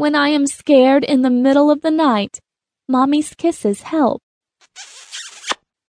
When I am scared in the middle of the night, Mommy's kisses help.